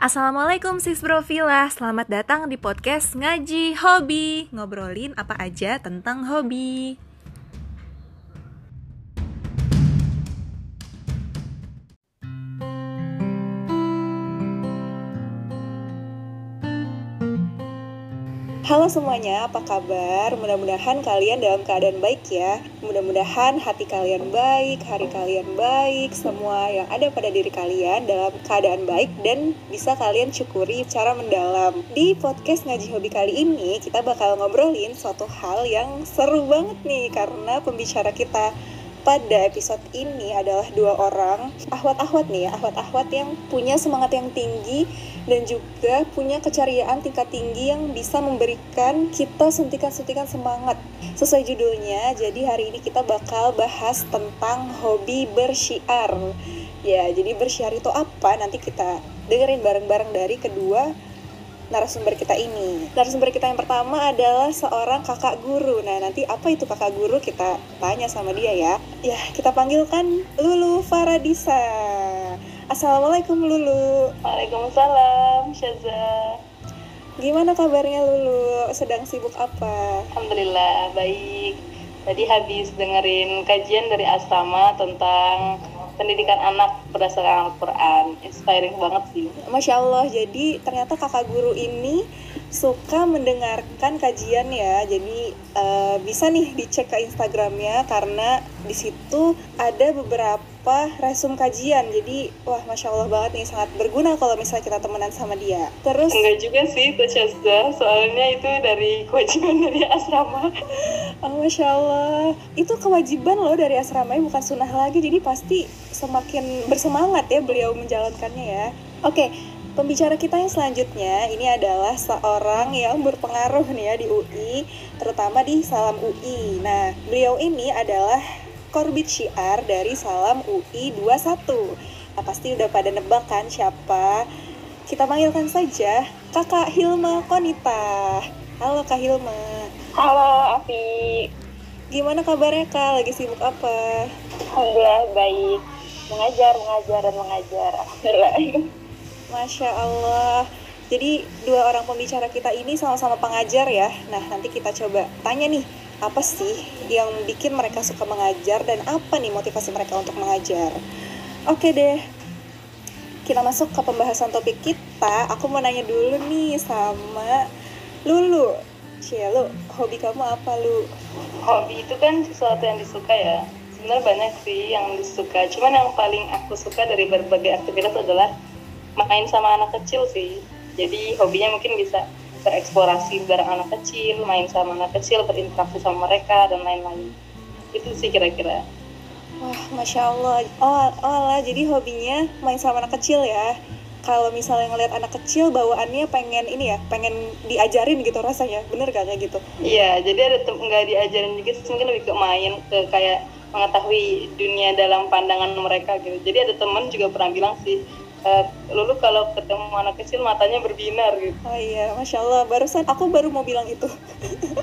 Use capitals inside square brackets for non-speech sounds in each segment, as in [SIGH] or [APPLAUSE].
Assalamualaikum sis Brofila, selamat datang di podcast Ngaji Hobi. Ngobrolin apa aja tentang hobi Halo semuanya, apa kabar? Mudah-mudahan kalian dalam keadaan baik ya. Mudah-mudahan hati kalian baik, hari kalian baik, semua yang ada pada diri kalian dalam keadaan baik dan bisa kalian syukuri secara mendalam. Di podcast Ngaji Hobi kali ini, kita bakal ngobrolin suatu hal yang seru banget nih karena pembicara kita pada episode ini adalah dua orang ahwat-ahwat nih ya, ahwat-ahwat yang punya semangat yang tinggi dan juga punya keceriaan tingkat tinggi yang bisa memberikan kita suntikan-suntikan semangat. Sesuai judulnya, jadi hari ini kita bakal bahas tentang hobi bersyiar. Ya, jadi bersyiar itu apa? Nanti kita dengerin bareng-bareng dari kedua narasumber kita ini. Narasumber kita yang pertama adalah seorang kakak guru. Nah, nanti apa itu kakak guru kita tanya sama dia ya. Ya, kita panggilkan Lulu Faradisa. Assalamualaikum Lulu. Waalaikumsalam Syaza. Gimana kabarnya Lulu? Sedang sibuk apa? Alhamdulillah baik. Tadi habis dengerin kajian dari asrama tentang pendidikan anak berdasarkan Al-Quran. Inspiring banget sih. Masya Allah jadi ternyata kakak guru ini suka mendengarkan kajian ya. Jadi uh, bisa nih dicek ke Instagramnya karena di situ ada beberapa resum kajian. Jadi wah masya Allah banget nih sangat berguna kalau misalnya kita temenan sama dia. Terus enggak juga sih Tachazda soalnya itu dari kewajiban [LAUGHS] dari asrama. Oh, masya Allah. Itu kewajiban loh dari asrama bukan sunnah lagi. Jadi pasti semakin bersemangat ya beliau menjalankannya ya. Oke Pembicara kita yang selanjutnya ini adalah seorang yang berpengaruh nih ya di UI, terutama di Salam UI. Nah, beliau ini adalah korbit syiar dari Salam UI 21. Nah, pasti udah pada nebak kan siapa? Kita panggilkan saja Kakak Hilma Konita. Halo Kak Hilma. Halo Afi. Gimana kabarnya Kak? Lagi sibuk apa? Alhamdulillah baik. Mengajar, mengajar, dan mengajar. Alhamdulillah. Masya Allah. Jadi dua orang pembicara kita ini sama-sama pengajar ya. Nah nanti kita coba tanya nih apa sih yang bikin mereka suka mengajar dan apa nih motivasi mereka untuk mengajar. Oke deh, kita masuk ke pembahasan topik kita. Aku mau nanya dulu nih sama Lulu. Cie, lu hobi kamu apa lu? Hobi itu kan sesuatu yang disuka ya. Sebenarnya banyak sih yang disuka. Cuman yang paling aku suka dari berbagai aktivitas adalah main sama anak kecil sih. Jadi hobinya mungkin bisa bereksplorasi bareng anak kecil main sama anak kecil berinteraksi sama mereka dan lain-lain. Itu sih kira-kira. Wah masya allah. Oh, oh lah jadi hobinya main sama anak kecil ya. Kalau misalnya ngelihat anak kecil bawaannya pengen ini ya pengen diajarin gitu rasanya. Bener gak kayak gitu? Iya jadi ada nggak diajarin juga mungkin lebih ke main ke kayak mengetahui dunia dalam pandangan mereka gitu. Jadi ada teman juga pernah bilang sih uh, Lulu kalau ketemu anak kecil matanya berbinar gitu. Oh iya, masya Allah. Barusan aku baru mau bilang itu.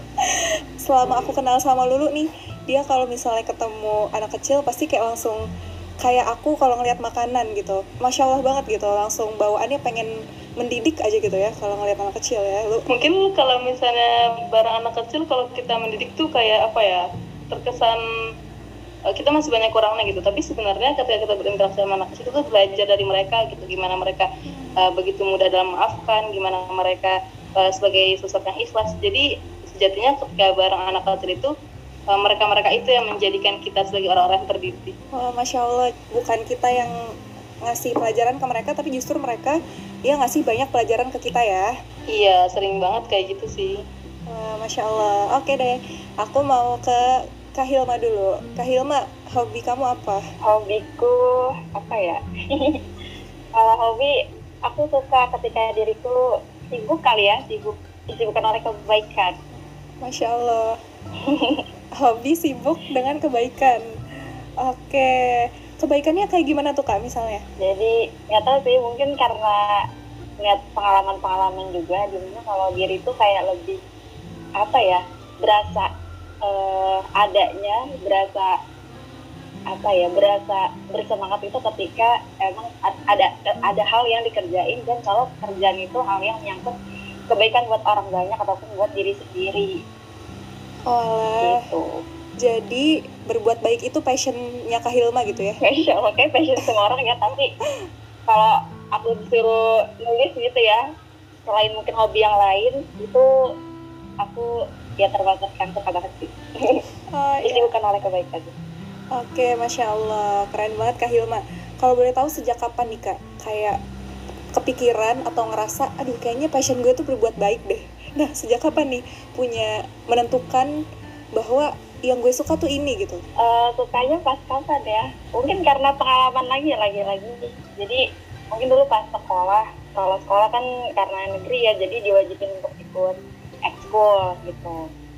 [LAUGHS] Selama aku kenal sama Lulu nih, dia kalau misalnya ketemu anak kecil pasti kayak langsung kayak aku kalau ngeliat makanan gitu. Masya Allah banget gitu. Langsung bawaannya pengen mendidik aja gitu ya kalau ngeliat anak kecil ya. Lu mungkin kalau misalnya barang anak kecil kalau kita mendidik tuh kayak apa ya? terkesan Eh, kita masih banyak kurangnya gitu tapi sebenarnya ketika kita berinteraksi sama anak kecil itu belajar dari mereka gitu gimana mereka uh, begitu mudah dalam memaafkan gimana mereka uh, sebagai sosok yang ikhlas jadi sejatinya ketika bareng anak kecil itu uh, mereka-mereka itu yang menjadikan kita sebagai orang-orang yang terdidik. Oh, masya Allah, bukan kita yang ngasih pelajaran ke mereka, tapi justru mereka dia ngasih banyak pelajaran ke kita ya. Iya, sering banget kayak gitu sih. masya Allah. Oke deh, aku mau ke Kak Hilma dulu. Kak Hilma, hobi kamu apa? Hobiku apa ya? [LAUGHS] Kalau hobi, aku suka ketika diriku sibuk kali ya, sibuk disibukkan oleh kebaikan. Masya Allah. [LAUGHS] hobi sibuk dengan kebaikan. Oke, kebaikannya kayak gimana tuh kak misalnya? Jadi nggak tahu sih, mungkin karena lihat pengalaman-pengalaman juga, di mana kalau diri tuh kayak lebih apa ya berasa uh, adanya berasa apa ya berasa bersemangat itu ketika emang ada ada hal yang dikerjain dan kalau kerjaan itu hal yang menyangkut kebaikan buat orang banyak ataupun buat diri sendiri Oh, gitu jadi berbuat baik itu passionnya Kak Hilma gitu ya? Allah kayak passion semua orang ya tapi kalau aku disuruh nulis gitu ya selain mungkin hobi yang lain itu aku ya terbataskan kepada hati Oh, jadi iya. bukan oleh kebaikan Oke, masya Allah, keren banget Kak Hilma. Kalau boleh tahu sejak kapan nih Kak, kayak kepikiran atau ngerasa, aduh kayaknya passion gue tuh berbuat baik deh. Nah, sejak kapan nih punya menentukan bahwa yang gue suka tuh ini gitu? Eh, sukanya pas kapan ya mungkin karena pengalaman lagi lagi-lagi jadi mungkin dulu pas sekolah kalau sekolah kan karena negeri ya jadi diwajibin untuk ikut ekskul gitu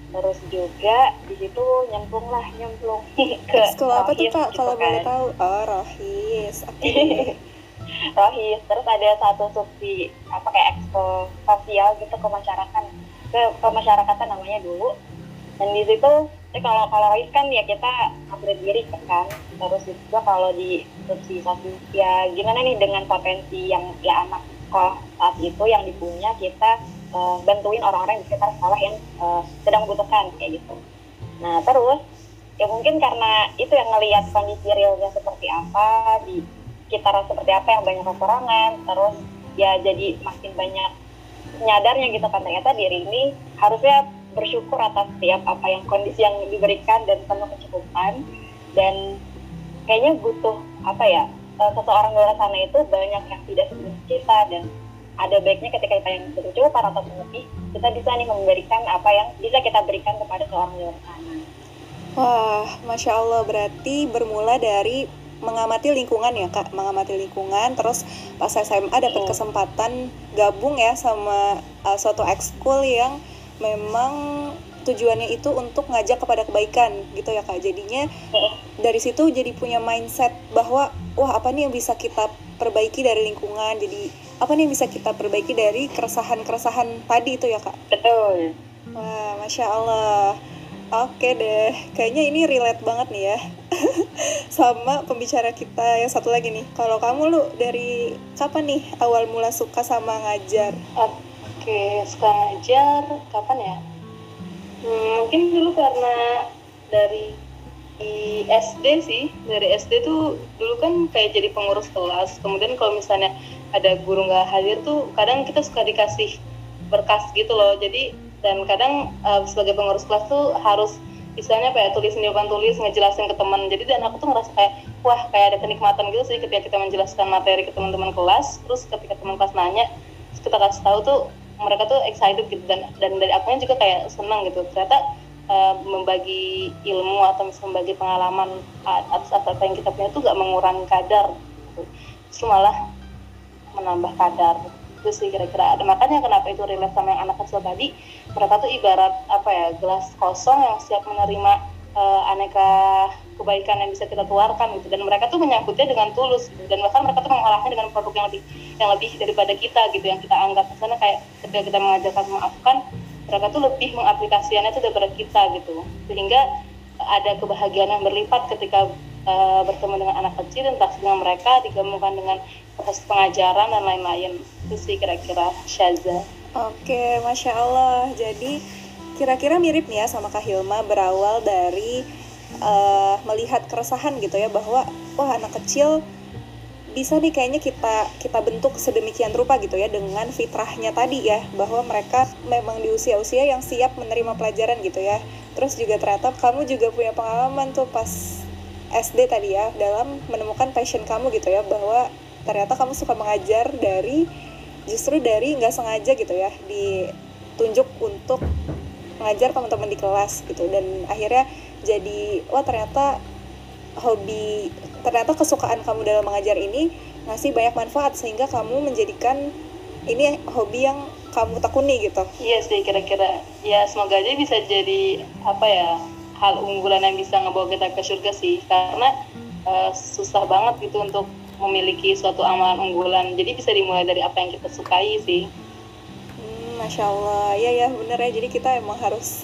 terus juga di situ nyemplung lah nyemplung [LAUGHS] ke Sekolah apa tuh Kak, gitu kalau boleh kan. tahu? Oh, Rohis. Oke. [LAUGHS] rohis terus ada satu subsi apa kayak ekskul sosial gitu ke masyarakat ke kemasyarakatan namanya dulu dan di situ eh, kalau kalau rohis kan ya kita upgrade diri kan terus juga kalau di subsi satu ya gimana nih dengan potensi yang ya anak sekolah saat itu yang dipunya kita eh, bantuin orang-orang di sekitar sekolah yang eh, sedang membutuhkan kayak gitu. Nah terus ya mungkin karena itu yang ngelihat kondisi realnya seperti apa di sekitar seperti apa yang banyak kekurangan terus ya jadi makin banyak nyadarnya gitu kan. Ternyata diri ini harusnya bersyukur atas setiap apa yang kondisi yang diberikan dan penuh kecukupan. Dan kayaknya butuh apa ya eh, seseorang di luar sana itu banyak yang tidak seperti kita dan ada baiknya ketika kita yang berkecukupan atau lebih kita bisa nih memberikan apa yang bisa kita berikan kepada seorang di luar sana Wah, masya Allah berarti bermula dari mengamati lingkungan ya kak, mengamati lingkungan. Terus pas SMA dapat Iya. kesempatan gabung ya sama uh, suatu ekskul yang memang tujuannya itu untuk ngajak kepada kebaikan gitu ya kak. Jadinya dari situ jadi punya mindset bahwa wah apa nih yang bisa kita perbaiki dari lingkungan. Jadi apa nih yang bisa kita perbaiki dari keresahan-keresahan tadi itu ya kak. betul Wah, masya Allah. Oke deh, kayaknya ini relate banget nih ya [LAUGHS] sama pembicara kita yang satu lagi nih. Kalau kamu lu dari kapan nih awal mula suka sama ngajar? Oke, suka ngajar kapan ya? Hmm, mungkin dulu karena dari di SD sih, dari SD tuh dulu kan kayak jadi pengurus kelas. Kemudian kalau misalnya ada guru nggak hadir tuh, kadang kita suka dikasih berkas gitu loh. Jadi dan kadang eh, sebagai pengurus kelas tuh harus misalnya kayak tulis jawaban tulis ngejelasin ke teman. Jadi dan aku tuh ngerasa kayak wah kayak ada kenikmatan gitu sih ketika kita menjelaskan materi ke teman-teman kelas. Terus ketika teman kelas nanya, terus kita kasih tahu tuh mereka tuh excited gitu dan dan dari akunya juga kayak senang gitu ternyata uh, membagi ilmu atau misalnya membagi pengalaman uh, atas apa yang kita punya tuh gak mengurangi kadar gitu. justru malah menambah kadar itu sih kira-kira. Ada makanya kenapa itu relate sama yang anak kecil tadi mereka tuh ibarat apa ya gelas kosong yang siap menerima uh, aneka kebaikan yang bisa kita keluarkan gitu. Dan mereka tuh menyambutnya dengan tulus gitu. dan bahkan mereka tuh mengolahnya dengan produk yang lebih yang lebih daripada kita gitu yang kita anggap. Misalnya kayak ketika kita mengajarkan memaafkan mereka tuh lebih mengaplikasikannya itu daripada kita gitu. Sehingga ada kebahagiaan yang berlipat ketika uh, bertemu dengan anak kecil interaksi dengan mereka digabungkan dengan proses pengajaran dan lain-lain itu sih kira-kira Syaza Oke, masya Allah. Jadi kira-kira mirip nih ya sama Kak Hilma berawal dari eh, melihat keresahan gitu ya bahwa wah anak kecil bisa nih kayaknya kita kita bentuk sedemikian rupa gitu ya dengan fitrahnya tadi ya bahwa mereka memang di usia-usia yang siap menerima pelajaran gitu ya. Terus juga ternyata kamu juga punya pengalaman tuh pas SD tadi ya dalam menemukan passion kamu gitu ya bahwa ternyata kamu suka mengajar dari justru dari nggak sengaja gitu ya ditunjuk untuk mengajar teman-teman di kelas gitu. Dan akhirnya jadi wah ternyata hobi ternyata kesukaan kamu dalam mengajar ini ngasih banyak manfaat sehingga kamu menjadikan ini hobi yang kamu tekuni gitu. Iya sih kira-kira. Ya semoga aja bisa jadi apa ya hal unggulan yang bisa ngebawa kita ke surga sih. Karena eh, susah banget gitu untuk memiliki suatu amalan unggulan. Jadi bisa dimulai dari apa yang kita sukai sih. Hmm, Masya Allah, ya ya bener ya. Jadi kita emang harus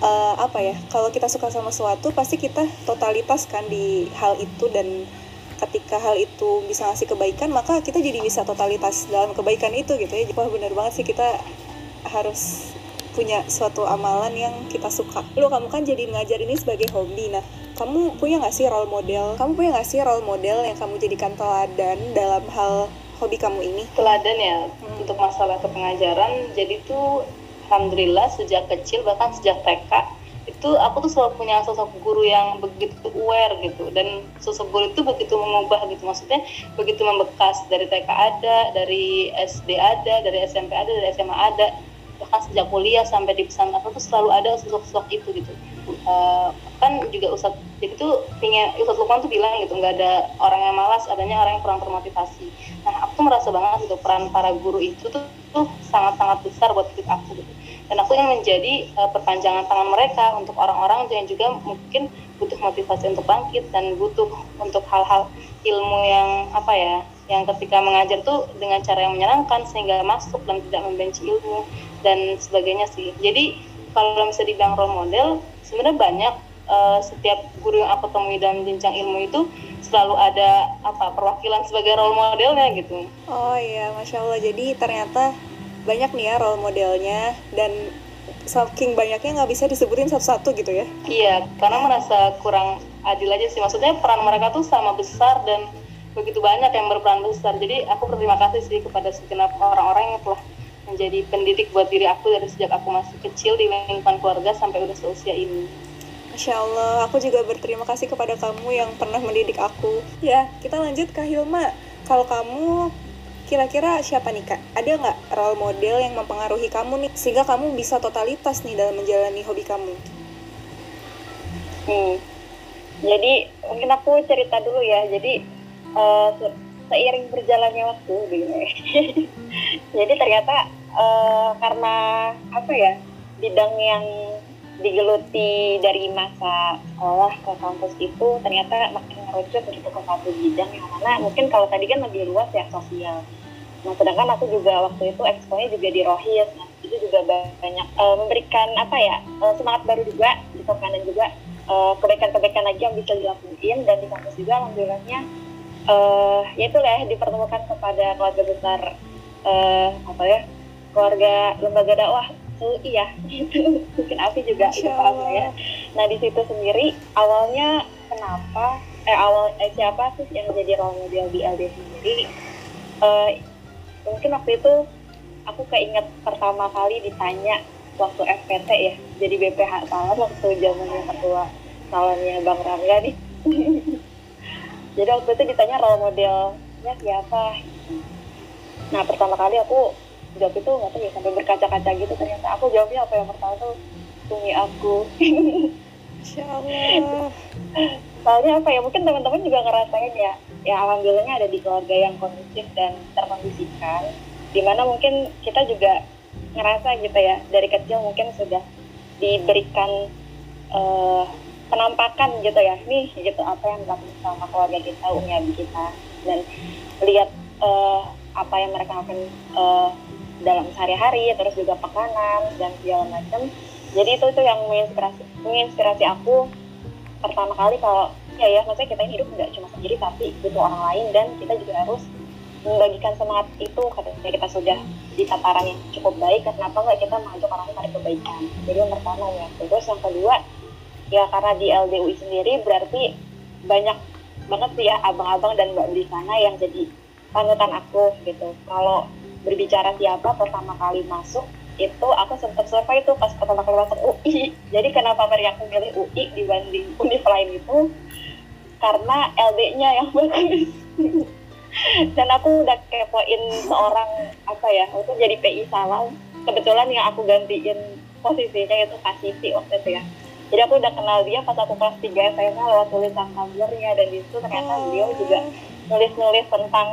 uh, apa ya kalau kita suka sama sesuatu pasti kita totalitas kan di hal itu. Dan ketika hal itu bisa ngasih kebaikan maka kita jadi bisa totalitas dalam kebaikan itu gitu ya. Wah bener banget sih. Kita harus punya suatu amalan yang kita suka. Lo kamu kan jadi ngajar ini sebagai hobi. Nah kamu punya gak sih role model? Kamu punya gak sih role model yang kamu jadikan teladan dalam hal hobi kamu ini? Teladan ya hmm. untuk masalah kepengajaran jadi tuh alhamdulillah sejak kecil bahkan sejak TK itu aku tuh selalu punya sosok guru yang begitu aware gitu. Dan sosok guru itu begitu mengubah gitu. Maksudnya begitu membekas. Dari TK ada dari SD ada dari SMP ada dari SMA ada bahkan sejak kuliah sampai di pesan aku tuh selalu ada sosok-sosok itu gitu. Uh, kan juga Ustadz jadi tuh pingin Ustadz Lukman tuh bilang gitu nggak ada orang yang malas adanya orang yang kurang termotivasi. Nah aku tuh merasa banget gitu peran para guru itu tuh tuh sangat-sangat besar buat hidup aku gitu. Dan aku ingin menjadi uh, perpanjangan tangan mereka untuk orang-orang yang juga mungkin butuh motivasi untuk bangkit dan butuh untuk hal-hal ilmu yang apa ya yang ketika mengajar tuh dengan cara yang menyenangkan sehingga masuk dan tidak membenci ilmu dan sebagainya sih jadi kalau bisa dibilang role model sebenarnya banyak uh, setiap guru yang aku temui dalam jenjang ilmu itu selalu ada apa perwakilan sebagai role modelnya gitu. Oh iya, masya Allah. Jadi ternyata banyak nih ya role modelnya dan saking banyaknya nggak bisa disebutin satu-satu gitu ya? Iya, karena merasa kurang adil aja sih. Maksudnya peran mereka tuh sama besar dan begitu banyak yang berperan besar. Jadi aku berterima kasih sih kepada segenap orang-orang yang telah menjadi pendidik buat diri aku dari sejak aku masih kecil di lingkungan keluarga sampai udah seusia ini. Masya Allah, aku juga berterima kasih kepada kamu yang pernah mendidik aku. Ya, kita lanjut ke Hilma. Kalau kamu kira-kira siapa nih kak? Ada nggak role model yang mempengaruhi kamu nih sehingga kamu bisa totalitas nih dalam menjalani hobi kamu? Hmm. Jadi mungkin aku cerita dulu ya. Jadi uh, seiring berjalannya waktu, gitu. [LAUGHS] jadi ternyata uh, karena apa ya bidang yang digeluti dari masa sekolah ke kampus itu ternyata makin merucut gitu ke satu bidang yang mana mungkin kalau tadi kan lebih luas ya sosial. Nah sedangkan aku juga waktu itu eksponya juga di Rohis, nah itu juga banyak uh, memberikan apa ya uh, semangat baru juga gitu kan dan juga uh, kebaikan-kebaikan lagi yang bisa dilakuin dan di kampus juga alhamdulillahnya uh, ya itulah ya, dipertemukan kepada keluarga besar uh, apa ya keluarga lembaga dakwah UI [LAUGHS] ya gitu mungkin Afi juga itu paham ya. Nah di situ sendiri awalnya kenapa eh awal eh, siapa sih yang jadi role model di LD sendiri? Uh, mungkin waktu itu aku keinget pertama kali ditanya waktu FPT ya jadi BPH salah waktu zamannya ketua salonnya Bang Rangga nih. [LAUGHS] Jadi waktu itu ditanya role modelnya siapa. Nah pertama kali aku jawab itu nggak tahu ya sampai berkaca-kaca gitu ternyata. Aku jawabnya apa yang pertama tuh? Tumi aku. Insya Allah soalnya apa ya mungkin teman-teman juga ngerasain ya. Ya alhamdulillahnya ada di keluarga yang kondusif dan terkondisikan. Di mana mungkin kita juga ngerasa gitu ya dari kecil mungkin sudah diberikan uh, penampakan gitu ya. Nih gitu apa yang dilakukan sama keluarga kita umi kita. Dan lihat uh, apa yang mereka lakukan uh, dalam sehari-hari terus juga pekanan dan segala macam. Jadi itu itu yang menginspirasi menginspirasi aku pertama kali kalau ya ya maksudnya kita hidup nggak cuma sendiri tapi butuh orang lain dan kita juga harus membagikan semangat itu ketika kita sudah di tataran yang cukup baik kenapa nggak kita mengajak orang lain pada kebaikan. Jadi yang pertama ya terus yang kedua ya karena di LDUI sendiri berarti banyak banget sih ya abang-abang dan mbak di sana yang jadi panutan aku gitu. Kalau berbicara siapa pertama kali masuk itu aku sempat survei itu pas pertama kali masuk UI [LAUGHS] jadi kenapa aku milih UI dibanding univ lain itu? Karena LD-nya yang [LAUGHS] bagus. Dan aku udah kepoin seorang apa ya itu jadi PI salam kebetulan yang aku gantiin posisinya itu Kasiti waktu itu ya. Jadi aku udah kenal dia pas aku kelas 3 SMA lewat tulisan tumblr dan di situ ternyata oh. beliau juga nulis-nulis tentang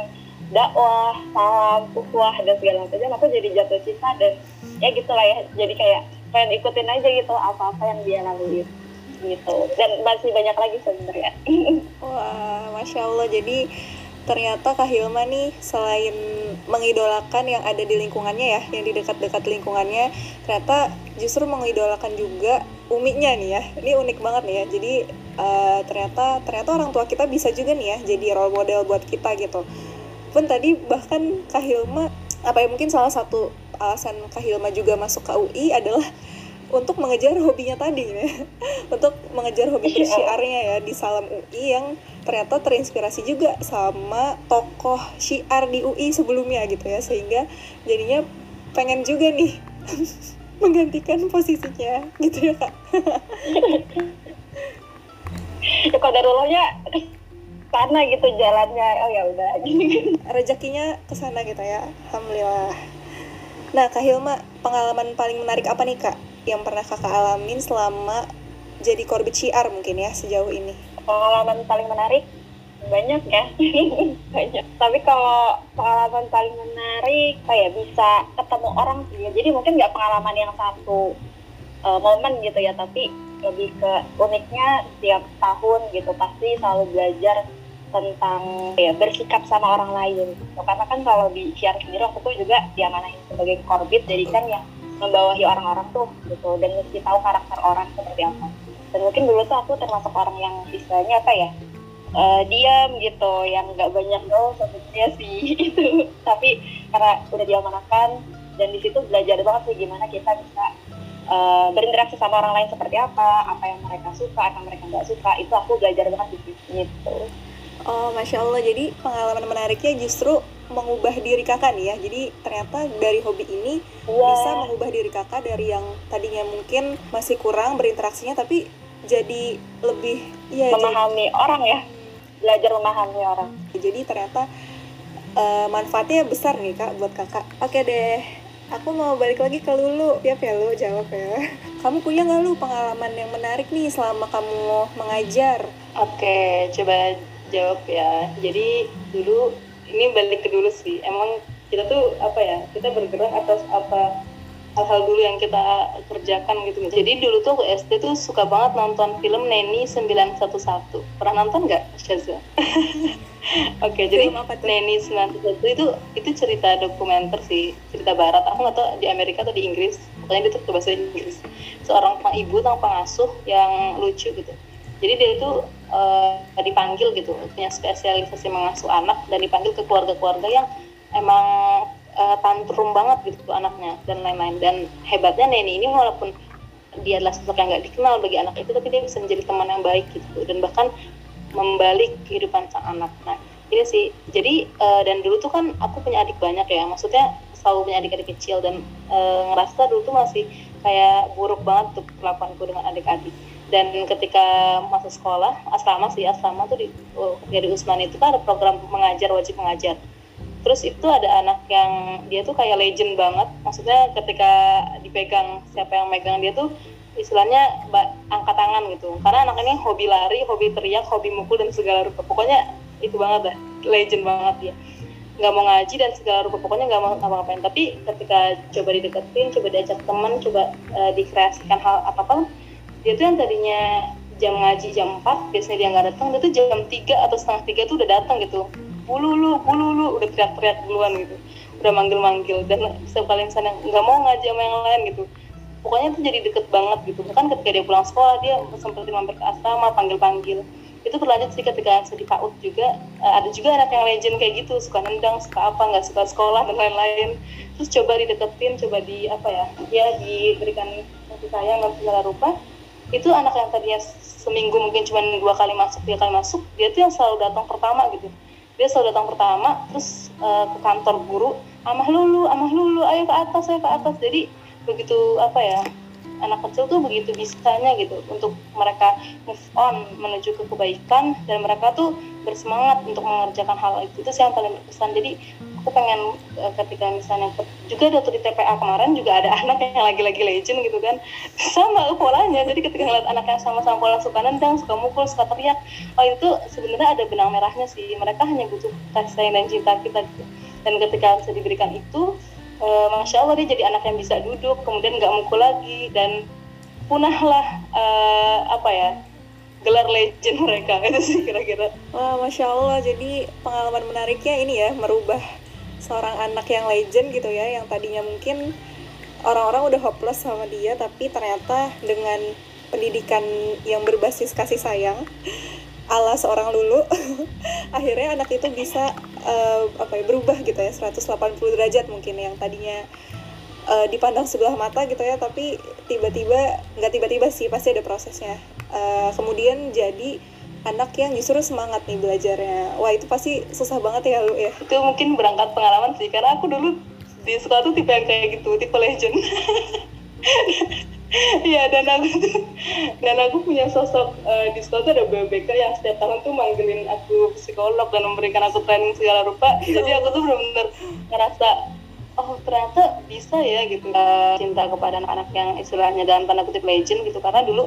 dakwah, salam, ukhuwah dan segala macam aku jadi jatuh cinta dan ya gitulah ya. Jadi kayak pengen ikutin aja gitu apa-apa yang dia lalui gitu. Dan masih banyak lagi sebenarnya. [LAUGHS] Wah masya allah. Jadi ternyata Kak Hilma nih selain mengidolakan yang ada di lingkungannya ya yang di dekat-dekat lingkungannya ternyata justru mengidolakan juga uminya nih ya. Ini unik banget nih ya. Jadi uh, ternyata ternyata orang tua kita bisa juga nih ya jadi role model buat kita gitu pun tadi bahkan Kak Hilma apa ya mungkin salah satu alasan Kak Hilma juga masuk ke UI adalah untuk mengejar hobinya tadi ya. [LAUGHS] untuk mengejar hobi bersyiarnya ya di Salam UI yang ternyata terinspirasi juga sama tokoh syiar di UI sebelumnya gitu ya. Sehingga jadinya pengen juga nih [LAUGHS] menggantikan posisinya gitu ya kak. [LAUGHS] Ya kodarullahnya sana gitu jalannya. Oh ya udah. [LAUGHS] Rezekinya ke sana gitu ya. Alhamdulillah. Nah kak Hilma pengalaman paling menarik apa nih kak yang pernah kakak alamin selama jadi korbit syiar mungkin ya sejauh ini? Pengalaman paling menarik? Banyak ya. [LAUGHS] Banyak. Tapi kalau pengalaman paling menarik kayak bisa ketemu orang sih ya. Jadi mungkin nggak pengalaman yang satu uh, momen gitu ya tapi lebih ke uniknya setiap tahun gitu. Pasti selalu belajar tentang ya bersikap sama orang lain karena kan kalau di siar sendiri aku tuh juga diamanahin sebagai korbit jadi kan yang membawahi orang-orang tuh gitu dan mesti tahu karakter orang seperti apa. Dan mungkin dulu tuh aku termasuk orang yang istilahnya apa ya uh, diam gitu yang nggak banyak gaul sebetulnya sih [LAUGHS] itu tapi karena udah diamanahkan dan di situ belajar banget sih gimana kita bisa uh, berinteraksi sama orang lain seperti apa apa yang mereka suka apa yang mereka nggak suka itu aku belajar banget di situ gitu Oh, masya Allah. Jadi pengalaman menariknya justru mengubah diri kakak nih ya. Jadi ternyata dari hobi ini yeah. bisa mengubah diri kakak dari yang tadinya mungkin masih kurang berinteraksinya, tapi jadi lebih ya memahami jadi, orang ya. Belajar memahami orang. Jadi ternyata uh, manfaatnya besar nih kak buat kakak. Oke deh. Aku mau balik lagi ke Lulu, ya ya lu jawab ya. [LAUGHS] Kamu punya nggak lu pengalaman yang menarik nih selama kamu mengajar? Oke, coba jawab ya jadi dulu ini balik ke dulu sih emang kita tuh apa ya kita bergerak atas apa hal-hal dulu yang kita kerjakan gitu jadi dulu tuh aku SD tuh suka banget nonton film Neni 911 pernah nonton nggak Shaza? [LAUGHS] Oke, okay, jadi Neni 911 itu itu cerita dokumenter sih, cerita barat. Aku nggak tahu di Amerika atau di Inggris. Pokoknya itu bahasa Inggris. Seorang ibu tentang pengasuh yang lucu gitu jadi dia itu uh, dipanggil gitu punya spesialisasi mengasuh anak dan dipanggil ke keluarga-keluarga yang emang uh, tantrum banget gitu anaknya dan lain-lain. Dan hebatnya Neni ini walaupun dia adalah sosok yang nggak dikenal bagi anak itu tapi dia bisa menjadi teman yang baik gitu dan bahkan membalik kehidupan sang anak. Nah ini sih. Jadi uh, dan dulu tuh kan aku punya adik banyak ya. Maksudnya selalu punya adik-adik kecil dan uh, ngerasa dulu tuh masih kayak buruk banget tuh perlakuanku dengan adik-adik dan ketika masa sekolah asrama sih asrama tuh di oh, dari Usman itu kan ada program mengajar wajib mengajar. Terus itu ada anak yang dia tuh kayak legend banget. Maksudnya ketika dipegang siapa yang megang dia tuh istilahnya angkat tangan gitu. Karena anak ini hobi lari hobi teriak hobi mukul dan segala rupa. Pokoknya itu banget dah legend banget dia. Nggak mau ngaji dan segala rupa pokoknya nggak mau ngapa-ngapain tapi ketika coba dideketin coba diajak teman coba uh, dikreasikan hal apa apa dia tuh yang tadinya jam ngaji jam 4 biasanya dia nggak datang dia tuh jam 3 atau setengah tiga tuh udah datang gitu. Bulu lu bulu lu udah teriak-teriak duluan gitu. Udah manggil-manggil. Dan setiap kali misalnya nggak mau ngaji sama yang lain gitu pokoknya tuh jadi deket banget gitu. Kan ketika dia pulang sekolah dia sempat mampir ke asrama panggil-panggil. Itu berlanjut sih ketika saya di PAUD juga uh, ada juga anak yang legend kayak gitu suka nendang suka apa nggak suka sekolah dan lain-lain. Terus coba dideketin coba di apa ya ya diberikan kasih sayang dan segala rupa itu anak yang tadinya seminggu mungkin cuma dua kali masuk tiga kali masuk dia tuh yang selalu datang pertama gitu. Dia selalu datang pertama terus uh, ke kantor guru amah lulu amah lulu ayo ke atas ayo ke atas. Jadi begitu apa ya anak kecil tuh begitu bisanya gitu untuk mereka move on menuju ke kebaikan dan mereka tuh bersemangat untuk mengerjakan hal itu. Itu sih yang paling berkesan. Jadi aku pengen uh, ketika misalnya juga waktu di TPA kemarin juga ada [LAUGHS] anak yang lagi-lagi legend gitu kan. Sama polanya. Jadi ketika ngeliat anak yang sama-sama pola suka nendang suka mukul suka teriak oh itu sebenarnya ada benang merahnya sih. Mereka hanya butuh kasih sayang dan cinta kita gitu. Dan ketika bisa diberikan itu uh, masya Allah dia jadi anak yang bisa duduk kemudian nggak mukul lagi dan punahlah uh, apa ya gelar legend mereka [LAUGHS] itu sih kira-kira. Wah, masya Allah. Jadi pengalaman menariknya ini ya merubah seorang anak yang legend gitu ya yang tadinya mungkin orang-orang udah hopeless sama dia tapi ternyata dengan pendidikan yang berbasis kasih sayang ala seorang lulu [LAUGHS] akhirnya anak itu bisa uh, apa ya berubah gitu ya 180 derajat mungkin yang tadinya uh, dipandang sebelah mata gitu ya tapi tiba-tiba nggak tiba-tiba sih pasti ada prosesnya. Uh, kemudian jadi anak yang justru semangat nih belajarnya. Wah itu pasti susah banget ya lu ya. Itu mungkin berangkat pengalaman sih karena aku dulu di sekolah tuh tipe yang kayak gitu tipe legend [LAUGHS] Iya dan aku dan aku punya sosok uh, di sekolah tuh ada BBK yang setiap tahun tuh manggilin aku psikolog dan memberikan aku training segala rupa. Jadi aku tuh benar-benar ngerasa oh ternyata bisa ya gitu. Uh, cinta kepada anak-anak yang istilahnya dalam tanda kutip legend gitu. Karena dulu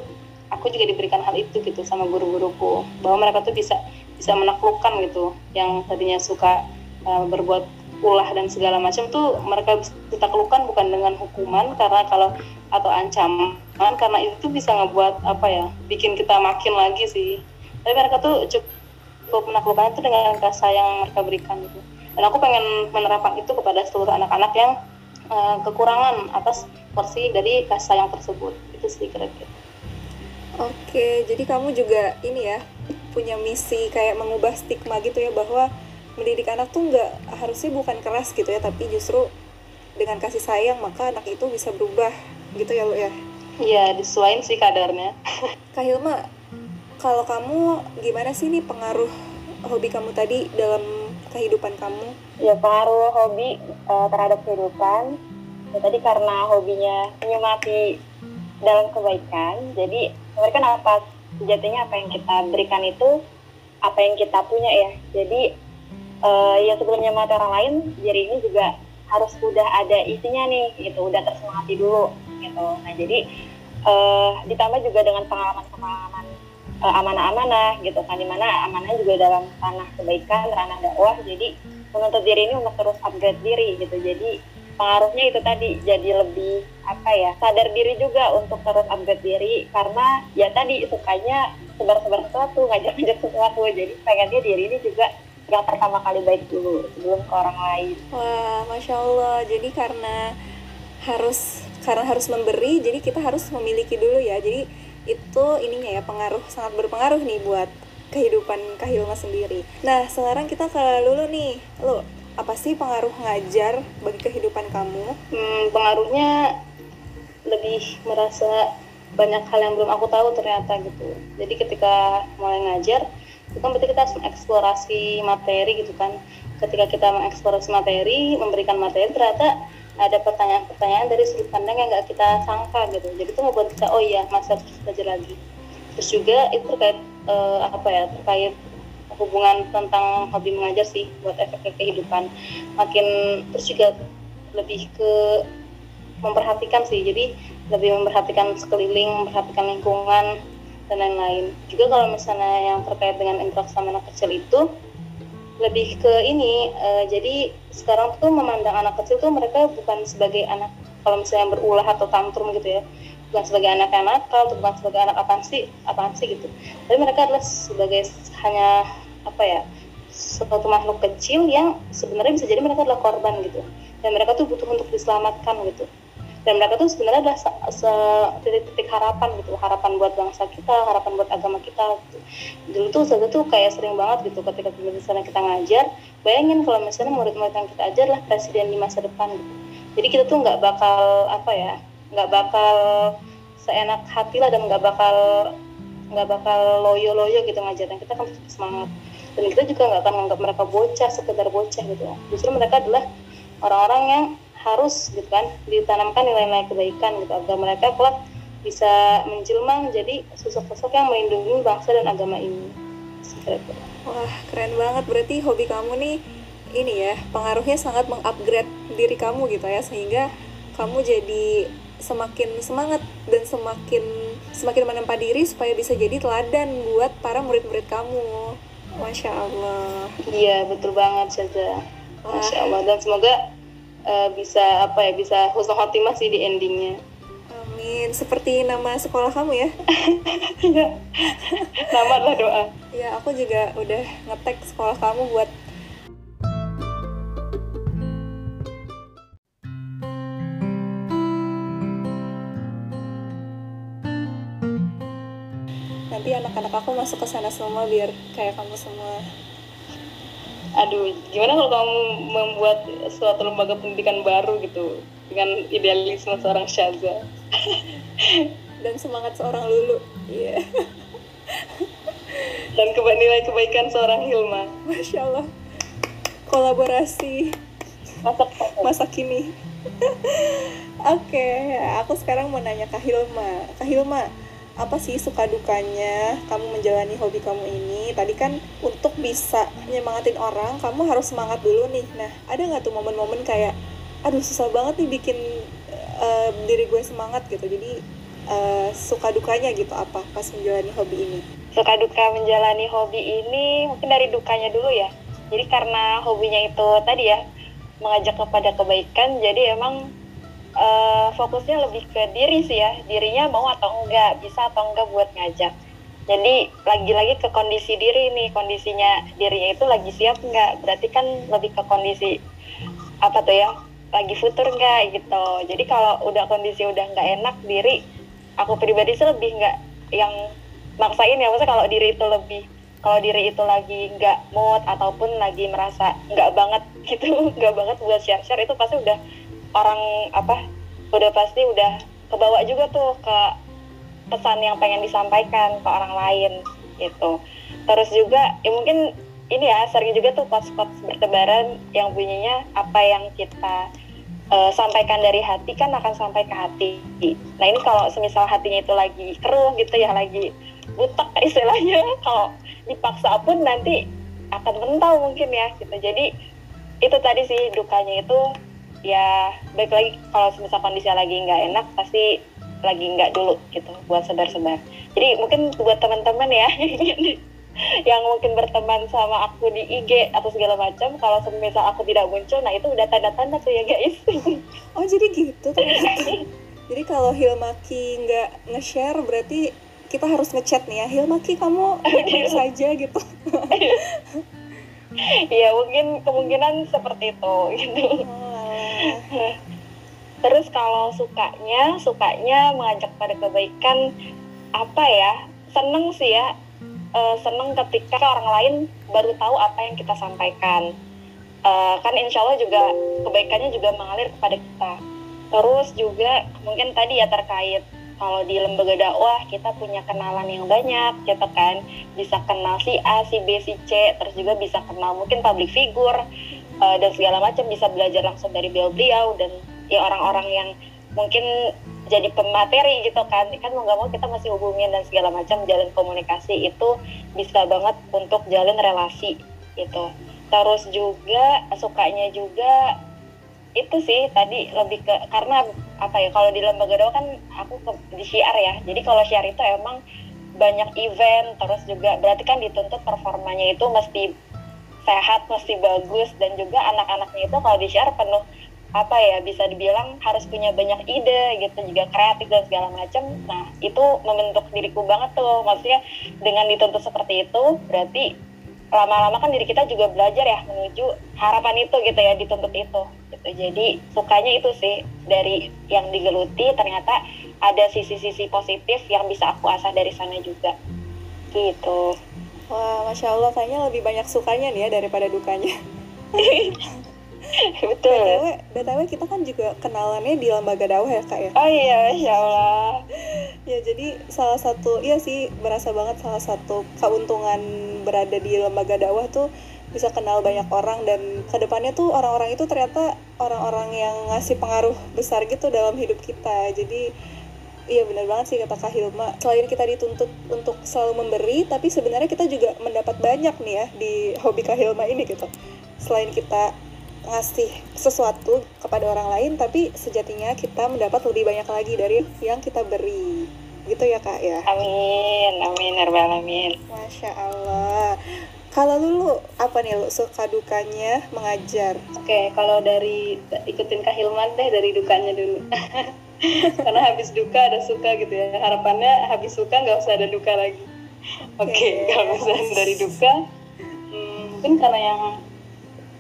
aku juga diberikan hal itu gitu sama guru-guruku. Bahwa mereka tuh bisa bisa menaklukkan gitu yang tadinya suka uh, berbuat ulah dan segala macam tuh mereka bisa ditaklukkan bukan dengan hukuman karena kalau atau ancaman karena itu bisa ngebuat apa ya bikin kita makin lagi sih. Tapi mereka tuh cukup menaklukkan itu dengan kasih yang mereka berikan gitu. Dan aku pengen menerapkan itu kepada seluruh anak-anak yang uh, kekurangan atas porsi dari kasih yang tersebut. Itu sih kira-kira. Oke, jadi kamu juga ini ya punya misi kayak mengubah stigma gitu ya bahwa mendidik anak tuh nggak harusnya bukan keras gitu ya, tapi justru dengan kasih sayang maka anak itu bisa berubah gitu ya lo ya. Iya, disesuaikan sih kadarnya. [LAUGHS] Kak Hilma, kalau kamu gimana sih nih pengaruh hobi kamu tadi dalam kehidupan kamu? Ya pengaruh hobi uh, terhadap kehidupan. Ya, tadi karena hobinya menyemati dalam kebaikan, jadi mereka apa sejatinya apa yang kita berikan itu apa yang kita punya ya jadi uh, ya sebelumnya orang lain jadi ini juga harus udah ada isinya nih gitu. Udah tersemangati dulu gitu. Nah jadi uh, ditambah juga dengan pengalaman-pengalaman uh, amanah-amanah gitu kan. Di mana amanah juga dalam tanah kebaikan ranah dakwah. Jadi menuntut diri ini untuk terus upgrade diri gitu. Jadi pengaruhnya itu tadi jadi lebih apa ya sadar diri juga untuk terus upgrade diri. Karena ya tadi sukanya sebar-sebar sesuatu ngajak-ngajak sesuatu. Jadi pengennya diri ini juga yang pertama kali baik dulu sebelum ke orang lain. Wah masya allah. Jadi karena harus karena harus memberi jadi kita harus memiliki dulu ya. Jadi itu ininya ya pengaruh sangat berpengaruh nih buat kehidupan Kahilma sendiri. Nah sekarang kita ke Lulu nih. Lo apa sih pengaruh ngajar bagi kehidupan kamu? Hmm, pengaruhnya lebih merasa banyak hal yang belum aku tahu ternyata gitu. Jadi ketika mulai ngajar, itu kan berarti kita harus mengeksplorasi materi gitu kan. Ketika kita mengeksplorasi materi, memberikan materi, ternyata ada pertanyaan-pertanyaan dari sudut pandang yang nggak kita sangka gitu. Jadi itu membuat kita, oh iya, masih harus belajar lagi. Terus juga itu terkait uh, apa ya, terkait hubungan tentang hobi mengajar sih buat efek ke kehidupan makin terus juga lebih ke memperhatikan sih jadi lebih memperhatikan sekeliling memperhatikan lingkungan dan lain-lain. Juga kalau misalnya yang terkait dengan interaksi sama anak kecil itu lebih ke ini uh, jadi sekarang tuh memandang anak kecil tuh mereka bukan sebagai anak kalau misalnya berulah atau tantrum gitu ya bukan sebagai anak yang nakal bukan sebagai anak apaan sih apaan sih gitu. Tapi mereka adalah sebagai hanya apa ya suatu makhluk kecil yang sebenarnya bisa jadi mereka adalah korban gitu. Dan mereka tuh butuh untuk diselamatkan gitu dan mereka tuh sebenarnya adalah titik-titik harapan gitu harapan buat bangsa kita harapan buat agama kita gitu. dulu tuh saya tuh kayak sering banget gitu ketika misalnya kita ngajar bayangin kalau misalnya murid-murid yang kita ajar lah presiden di masa depan gitu. Jadi kita tuh nggak bakal apa ya nggak bakal seenak hati lah dan nggak bakal nggak bakal loyo-loyo gitu ngajarnya kita kan tetap semangat. Dan kita juga nggak akan menganggap mereka bocah sekedar bocah gitu. Justru mereka adalah orang-orang yang harus gitu kan ditanamkan nilai-nilai kebaikan gitu agar mereka kelak bisa menjelma menjadi sosok-sosok yang melindungi bangsa dan agama ini wah keren banget berarti hobi kamu nih ini ya pengaruhnya sangat mengupgrade diri kamu gitu ya sehingga kamu jadi semakin semangat dan semakin semakin menempa diri supaya bisa jadi teladan buat para murid-murid kamu. Masya Allah. Iya betul banget saja. Masya Allah dan semoga uh, bisa apa ya bisa husnul khotimah sih di endingnya. Amin. Seperti nama sekolah kamu ya? [LAUGHS] Nama adalah doa. Ya aku juga udah ngetek sekolah kamu buat anak-anak aku masuk ke sana semua biar kayak kamu semua aduh gimana kalau kamu membuat suatu lembaga pendidikan baru gitu dengan idealisme seorang Syaza? [LAUGHS] Dan semangat seorang Lulu iya. [LAUGHS] Dan keba nilai kebaikan seorang Hilma. Masya Allah. Kolaborasi. Masuk masa kini. [LAUGHS] Oke aku sekarang mau nanya Kak Hilma. Kak Hilma apa sih suka dukanya kamu menjalani hobi kamu ini? Tadi kan untuk bisa nyemangatin orang kamu harus semangat dulu nih. Nah ada nggak tuh momen-momen kayak aduh susah banget nih bikin uh, diri gue semangat gitu. Jadi uh, suka dukanya gitu apa pas menjalani hobi ini? Suka duka menjalani hobi ini mungkin dari dukanya dulu ya. Jadi karena hobinya itu tadi ya mengajak kepada kebaikan jadi emang uh, fokusnya lebih ke diri sih ya. Dirinya mau atau enggak bisa atau enggak buat ngajak. Jadi lagi-lagi ke kondisi diri nih. Kondisinya dirinya itu lagi siap enggak? Berarti kan lebih ke kondisi apa tuh ya lagi futur enggak gitu. Jadi kalau udah kondisi udah enggak enak diri aku pribadi sih lebih enggak yang maksain ya. Maksudnya kalau diri itu lebih kalau diri itu lagi nggak mood ataupun lagi merasa nggak banget [LAUGHS] gitu nggak banget buat share share itu pasti udah orang apa udah pasti udah kebawa juga tuh ke pesan yang pengen disampaikan ke orang lain gitu. Terus juga ya mungkin ini ya sering juga tuh quotes-quotes bertebaran yang bunyinya apa yang kita uh, sampaikan dari hati kan akan sampai ke hati. Nah ini kalau semisal hatinya itu lagi keruh gitu ya lagi butek istilahnya kalau dipaksa pun nanti akan mental mungkin ya gitu. Jadi itu tadi sih dukanya itu ya baik lagi kalau misal kondisi lagi nggak enak pasti lagi nggak dulu gitu buat sebar-sebar. Jadi mungkin buat teman-teman ya [LAUGHS] yang mungkin berteman sama aku di IG atau segala macam kalau misal aku tidak muncul nah itu udah tanda-tanda tuh ya guys. [LAUGHS] Oh jadi gitu ternyata [LAUGHS] jadi kalau Hilmaki nggak nge-share berarti kita harus ngechat nih ya Hilmaki kamu baik saja gitu. Iya mungkin kemungkinan seperti itu gitu. Oh, [LAUGHS] Terus kalau sukanya, sukanya mengajak pada kebaikan apa ya? Seneng sih ya, e, seneng ketika orang lain baru tahu apa yang kita sampaikan. E, kan insya Allah juga kebaikannya juga mengalir kepada kita. Terus juga mungkin tadi ya terkait kalau di lembaga dakwah kita punya kenalan yang banyak, gitu kan? Bisa kenal si A, si B, si C, terus juga bisa kenal mungkin public figure uh, dan segala macam bisa belajar langsung dari beliau-beliau dan ya orang-orang yang mungkin jadi pemateri gitu kan. Kan mau nggak mau kita masih hubungin dan segala macam jalan komunikasi itu bisa banget untuk jalan relasi gitu. Terus juga sukanya juga itu sih tadi lebih ke karena apa ya kalau di lembaga doa kan aku ke, di syiar ya. Jadi kalau syiar itu emang banyak event terus juga berarti kan dituntut performanya itu mesti sehat mesti bagus dan juga anak-anaknya itu kalau di share penuh apa ya bisa dibilang harus punya banyak ide gitu juga kreatif dan segala macam nah itu membentuk diriku banget tuh. Maksudnya dengan dituntut seperti itu berarti lama-lama kan diri kita juga belajar ya menuju harapan itu gitu ya dituntut itu. Gitu. Jadi sukanya itu sih dari yang digeluti ternyata ada sisi-sisi positif yang bisa aku asah dari sana juga. Gitu Wah, masya Allah, kayaknya lebih banyak sukanya nih ya daripada dukanya. [LAUGHS] Betul. BTW, BTW kita kan juga kenalannya di lembaga dakwah ya kak ya. Oh iya, masya Allah. [LAUGHS] ya jadi salah satu, iya sih berasa banget salah satu keuntungan berada di lembaga dakwah tuh bisa kenal banyak orang dan ke depannya tuh orang-orang itu ternyata orang-orang yang ngasih pengaruh besar gitu dalam hidup kita. Jadi Iya benar banget sih kata Kak Hilma. Selain kita dituntut untuk selalu memberi, tapi sebenarnya kita juga mendapat banyak nih ya di hobi Kak Hilma ini gitu. Selain kita ngasih sesuatu kepada orang lain, tapi sejatinya kita mendapat lebih banyak lagi dari yang kita beri. Gitu ya Kak ya? Amin, amin, ya alamin. Masya Allah. Kalau dulu apa nih lu suka dukanya mengajar? Oke, okay, kalau dari ikutin Kak Hilman deh dari dukanya dulu. [LAUGHS] [LAUGHS] karena habis duka ada suka gitu ya. Harapannya habis suka nggak usah ada duka lagi. [LAUGHS] Oke okay, okay. kalau misalnya dari duka hmm, mungkin karena yang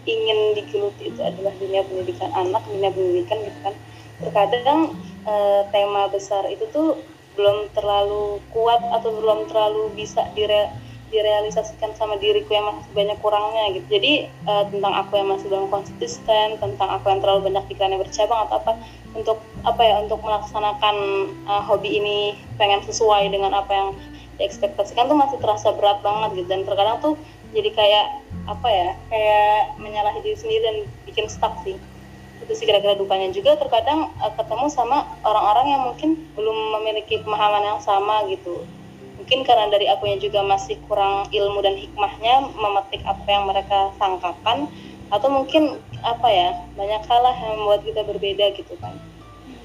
ingin digeluti itu adalah dunia pendidikan anak dunia pendidikan gitu kan. Terkadang e, tema besar itu tuh belum terlalu kuat atau belum terlalu bisa dire direalisasikan sama diriku yang masih banyak kurangnya gitu. Jadi uh, tentang aku yang masih belum konsisten tentang aku yang terlalu banyak pikirannya bercabang atau apa untuk apa ya untuk melaksanakan uh, hobi ini pengen sesuai dengan apa yang diekspektasikan tuh masih terasa berat banget gitu. Dan terkadang tuh jadi kayak apa ya kayak menyalahi diri sendiri dan bikin stuck sih. Itu sih kira-kira dukanya. Juga terkadang uh, ketemu sama orang-orang yang mungkin belum memiliki pemahaman yang sama gitu. Mungkin karena dari akunya juga masih kurang ilmu dan hikmahnya memetik apa yang mereka sangkakan atau mungkin apa ya banyak hal yang membuat kita berbeda gitu kan.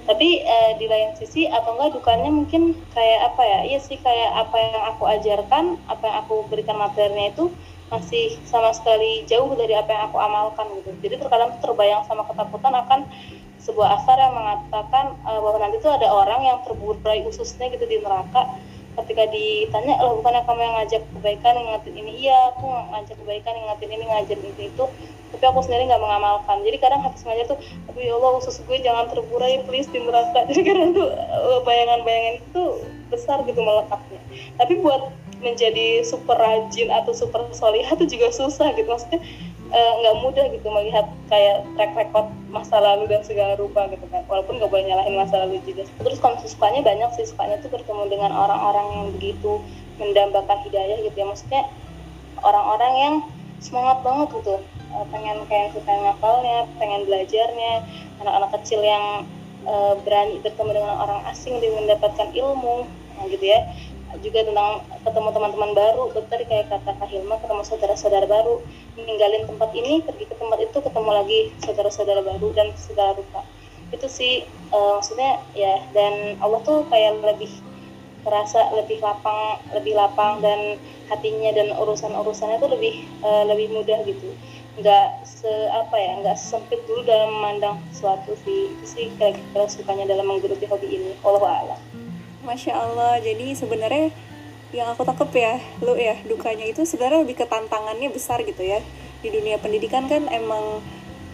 Tapi eh, di lain sisi atau enggak dukanya mungkin kayak apa ya iya sih kayak apa yang aku ajarkan apa yang aku berikan materinya itu masih sama sekali jauh dari apa yang aku amalkan gitu. Jadi terkadang terbayang sama ketakutan akan sebuah asar yang mengatakan uh, bahwa nanti itu ada orang yang terburai ususnya gitu di neraka ketika ditanya loh bukannya kamu yang ngajak kebaikan ngingetin ini? Iya aku ngajak kebaikan ngingetin ini ngajar ini itu. Tapi aku sendiri nggak mengamalkan. Jadi kadang habis ngajar tuh aduh ya Allah usus gue jangan terburai please di neraka. [LAUGHS] Jadi kadang tuh eh, bayangan-bayangan itu besar gitu melekatnya. Tapi buat menjadi super rajin atau super solihah [LAUGHS] itu juga susah gitu. Maksudnya nggak uh, mudah gitu melihat kayak track record masa lalu dan segala rupa gitu kan. Walaupun nggak boleh nyalahin masa lalu juga. Terus kalau sukanya banyak sih sukanya tuh bertemu dengan orang-orang yang begitu mendambakan hidayah gitu ya. Maksudnya orang-orang yang semangat banget gitu. Uh, pengen kayak kita ngapalnya pengen belajarnya. Anak-anak kecil yang uh, berani bertemu dengan orang asing dan mendapatkan ilmu gitu ya juga tentang ketemu teman-teman baru. Betul kayak kata Kak Hilma ketemu saudara-saudara baru. Meninggalin tempat ini pergi ke tempat itu ketemu lagi saudara-saudara baru dan segala rupa itu sih uh, maksudnya ya dan Allah tuh kayak lebih terasa lebih lapang lebih lapang dan hatinya dan urusan-urusannya tuh lebih uh, lebih mudah gitu. Nggak se apa ya nggak sempit dulu dalam memandang sesuatu sih. Itu sih kayak kita sukanya dalam menggeluti hobi ini. Allah a'lam Masya Allah. Jadi sebenarnya yang aku tangkep ya lu ya dukanya itu sebenarnya lebih ke tantangannya besar gitu ya. Di dunia pendidikan kan emang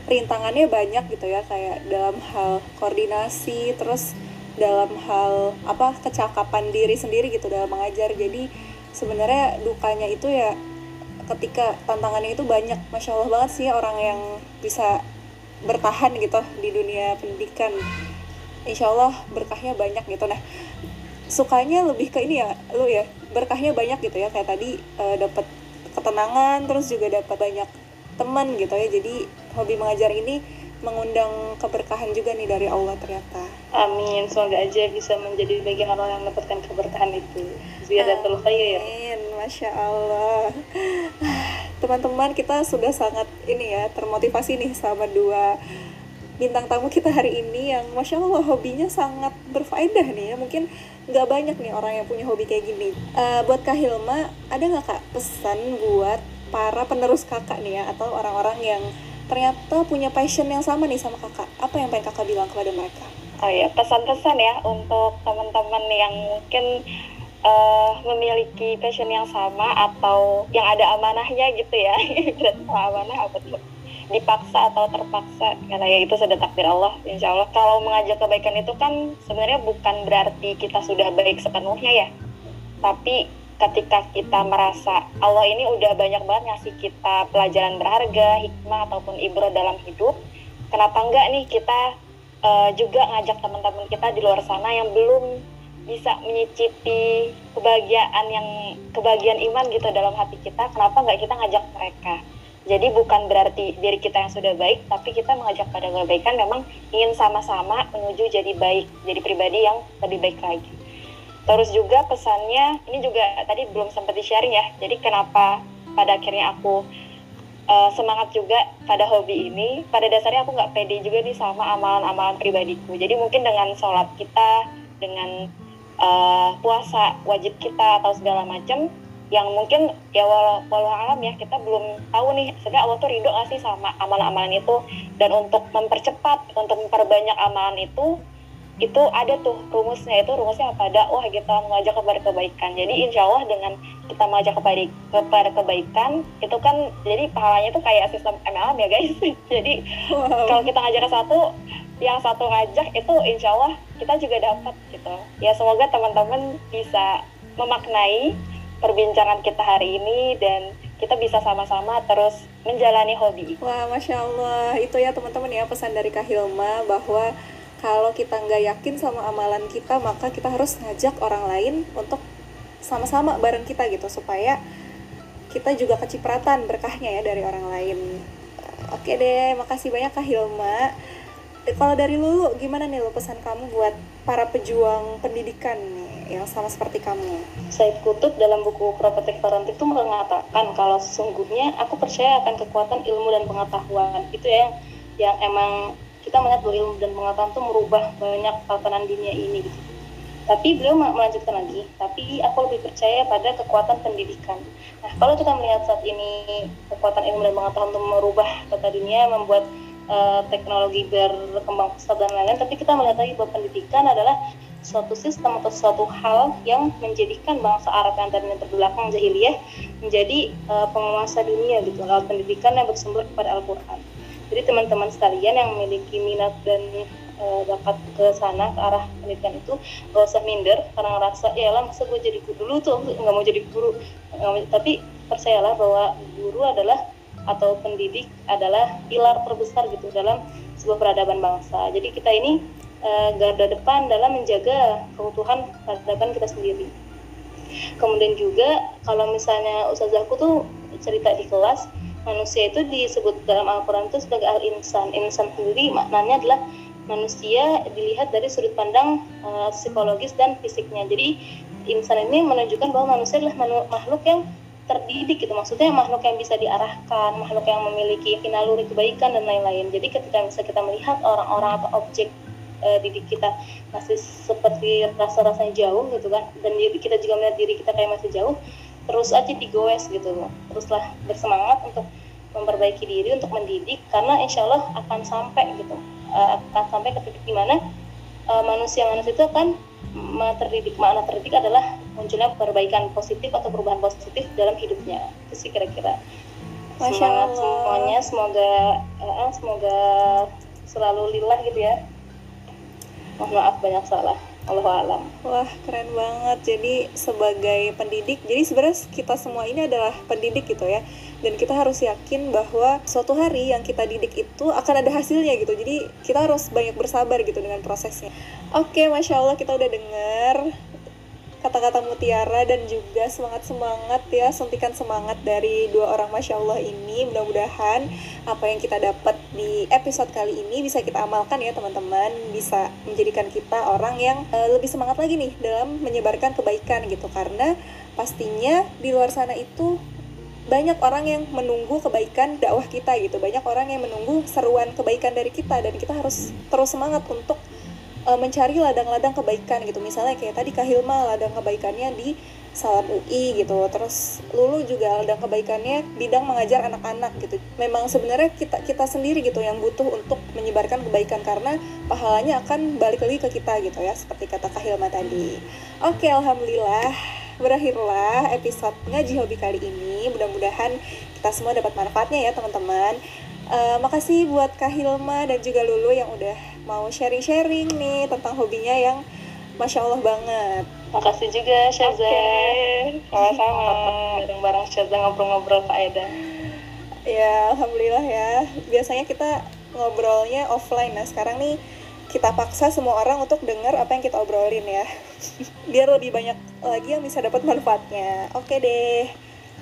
rintangannya banyak gitu ya kayak dalam hal koordinasi terus dalam hal apa kecakapan diri sendiri gitu dalam mengajar. Jadi sebenarnya dukanya itu ya ketika tantangannya itu banyak. Masya allah banget sih orang yang bisa bertahan gitu di dunia pendidikan. Insya Allah berkahnya banyak gitu. Nah sukanya lebih ke ini ya lu ya berkahnya banyak gitu ya kayak tadi uh, dapat ketenangan terus juga dapat banyak teman gitu ya jadi hobi mengajar ini mengundang keberkahan juga nih dari Allah ternyata. Amin. Semoga aja bisa menjadi bagian orang yang mendapatkan keberkahan itu. Ziyadatul khair. Amin. Masya Allah. Teman-teman kita sudah sangat ini ya termotivasi nih sama dua bintang tamu kita hari ini yang masya allah hobinya sangat berfaedah nih ya mungkin nggak banyak nih orang yang punya hobi kayak gini. Uh, buat kak Hilma ada nggak kak pesan buat para penerus kakak nih ya? Atau orang-orang yang ternyata punya passion yang sama nih sama kakak? Apa yang pengen kakak bilang kepada mereka? Oh ya pesan-pesan ya untuk teman-teman yang mungkin uh, memiliki passion yang sama atau yang ada amanahnya gitu ya. [LAUGHS] Amanah apa tuh dipaksa atau terpaksa. Karena ya itu sudah takdir Allah insya Allah. Kalau mengajak kebaikan itu kan sebenarnya bukan berarti kita sudah baik sepenuhnya ya. Tapi ketika kita merasa Allah ini udah banyak banget ngasih kita pelajaran berharga hikmah ataupun ibro dalam hidup kenapa enggak nih kita uh, juga ngajak teman-teman kita di luar sana yang belum bisa menyicipi kebahagiaan yang kebahagiaan iman gitu dalam hati kita kenapa enggak kita ngajak mereka jadi bukan berarti diri kita yang sudah baik, tapi kita mengajak pada kebaikan memang ingin sama-sama menuju jadi baik, jadi pribadi yang lebih baik lagi. Terus juga pesannya, ini juga tadi belum sempat di-sharing ya, jadi kenapa pada akhirnya aku uh, semangat juga pada hobi ini, pada dasarnya aku nggak pede juga nih sama amalan-amalan pribadiku. Jadi mungkin dengan sholat kita, dengan uh, puasa wajib kita atau segala macam, yang mungkin ya walau, walau alam ya kita belum tahu nih sebenarnya Allah tuh ridho gak sih sama amalan-amalan itu? Dan untuk mempercepat untuk memperbanyak amalan itu itu ada tuh rumusnya itu rumusnya apa? Dakwah kita mengajak kepada kebaikan. Jadi insya Allah dengan kita mengajak kepada kepada kebaikan itu kan jadi pahalanya itu kayak sistem MLM ya guys. [LAUGHS] Jadi Wow. kalau kita ngajak ke satu yang satu ngajak itu insya Allah kita juga dapat gitu. Ya semoga teman-teman bisa memaknai perbincangan kita hari ini dan kita bisa sama-sama terus menjalani hobi Wah, masya Allah, itu ya teman-teman ya pesan dari Kak Hilma bahwa kalau kita nggak yakin sama amalan kita, maka kita harus ngajak orang lain untuk sama-sama bareng kita gitu supaya kita juga kecipratan berkahnya ya dari orang lain. Oke deh, makasih banyak Kak Hilma. Kalau dari Lulu, gimana nih lo pesan kamu buat para pejuang pendidikan nih yang sama seperti kamu? Said Kutub dalam buku Prophetic Parenting itu mengatakan kalau sesungguhnya aku percaya akan kekuatan ilmu dan pengetahuan itu ya yang, yang emang kita melihat bahwa ilmu dan pengetahuan itu merubah banyak tatanan dunia ini gitu. Tapi beliau mel- melanjutkan lagi, tapi aku lebih percaya pada kekuatan pendidikan. Nah, kalau kita melihat saat ini kekuatan ilmu dan pengetahuan itu merubah tata dunia, membuat eh, teknologi berkembang pesat dan lain-lain, tapi kita melihat lagi bahwa pendidikan adalah suatu sistem atau suatu hal yang menjadikan bangsa Arab yang tadinya terbelakang jahiliyah menjadi eh, penguasa dunia gitu lewat pendidikan yang bersumber kepada Al-Quran. Jadi teman-teman sekalian yang memiliki minat dan eh, bakat ke sana ke arah pendidikan itu gak usah minder karena ngerasa ya lah masa gue jadi guru dulu tuh nggak mau jadi guru mau- tapi percayalah bahwa guru adalah atau pendidik adalah pilar terbesar gitu dalam sebuah peradaban bangsa. Jadi kita ini eh, garda depan dalam menjaga keutuhan peradaban kita sendiri. Kemudian juga kalau misalnya ustazahku tuh cerita di kelas manusia itu disebut dalam Al-Quran itu sebagai al-insan. Insan sendiri maknanya adalah manusia dilihat dari sudut pandang eh, psikologis dan fisiknya. Jadi insan ini menunjukkan bahwa manusia adalah makhluk yang terdidik gitu maksudnya makhluk yang bisa diarahkan makhluk yang memiliki naluri kebaikan dan lain-lain jadi ketika bisa kita melihat orang-orang atau objek eh, didik kita masih seperti rasa-rasanya jauh gitu kan. Dan kita juga melihat diri kita kayak masih jauh terus aja digoes gitu loh. Teruslah bersemangat untuk memperbaiki diri untuk mendidik karena insya Allah akan sampai gitu. Eh, akan sampai ke titik di mana eh, manusia manusia itu akan terdidik makna terdidik adalah munculnya perbaikan positif atau perubahan positif dalam hidupnya. Itu sih kira-kira. Semangat semuanya semoga eh, semoga selalu lillah gitu ya mohon maaf banyak salah Allah alam Wah, keren banget. Jadi sebagai pendidik, jadi sebenarnya kita semua ini adalah pendidik gitu ya. Dan kita harus yakin bahwa suatu hari yang kita didik itu akan ada hasilnya gitu. Jadi kita harus banyak bersabar gitu dengan prosesnya. Oke, Masya Allah kita udah denger kata-kata mutiara dan juga semangat-semangat ya, suntikan semangat dari dua orang Masya Allah ini. Mudah-mudahan apa yang kita dapat di episode kali ini bisa kita amalkan ya teman-teman. Bisa menjadikan kita orang yang eh, lebih semangat lagi nih dalam menyebarkan kebaikan gitu. Karena pastinya di luar sana itu banyak orang yang menunggu kebaikan dakwah kita gitu. Banyak orang yang menunggu seruan kebaikan dari kita dan kita harus terus semangat untuk eh, mencari ladang-ladang kebaikan gitu. Misalnya kayak tadi Kak Hilma ladang kebaikannya di Salam UI gitu. Terus Lulu juga ladang kebaikannya bidang mengajar anak-anak gitu. Memang sebenarnya kita kita sendiri gitu yang butuh untuk menyebarkan kebaikan karena pahalanya akan balik lagi ke kita gitu ya seperti kata Kak Hilma tadi. Oke alhamdulillah berakhirlah episode ngaji hobi kali ini. Mudah-mudahan kita semua dapat manfaatnya ya teman-teman. Eh, makasih buat Kak Hilma dan juga Lulu yang udah mau sharing-sharing nih tentang hobinya yang Masya Allah banget makasih juga Syaza Oke, sama-sama. bareng-bareng Syaza ngobrol-ngobrol faedah Ya, alhamdulillah ya. Biasanya kita ngobrolnya offline. Nah, sekarang nih kita paksa semua orang untuk dengar apa yang kita obrolin ya. [LAUGHS] Biar lebih banyak lagi yang bisa dapat manfaatnya. Oke deh.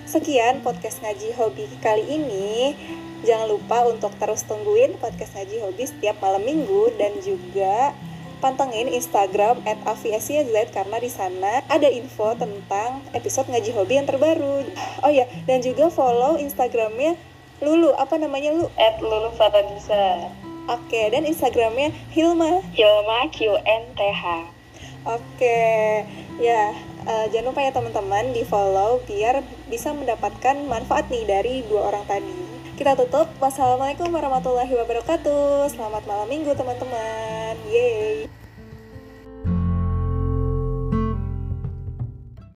Sekian podcast ngaji hobi kali ini. Jangan lupa untuk terus tungguin podcast ngaji hobi setiap malam minggu dan juga pantengin Instagram @aviasiaz karena di sana ada info tentang episode ngaji hobi yang terbaru. Oh ya, dan juga follow Instagramnya Lulu. Apa namanya Lu? at Lulu Faradisa Oke, dan Instagramnya Hilma. Hilma QNTH Oke, ya eh, jangan lupa ya teman-teman di follow biar bisa mendapatkan manfaat nih dari dua orang tadi. Kita tutup. Wassalamualaikum warahmatullahi wabarakatuh. Selamat malam minggu teman-teman. Yeay.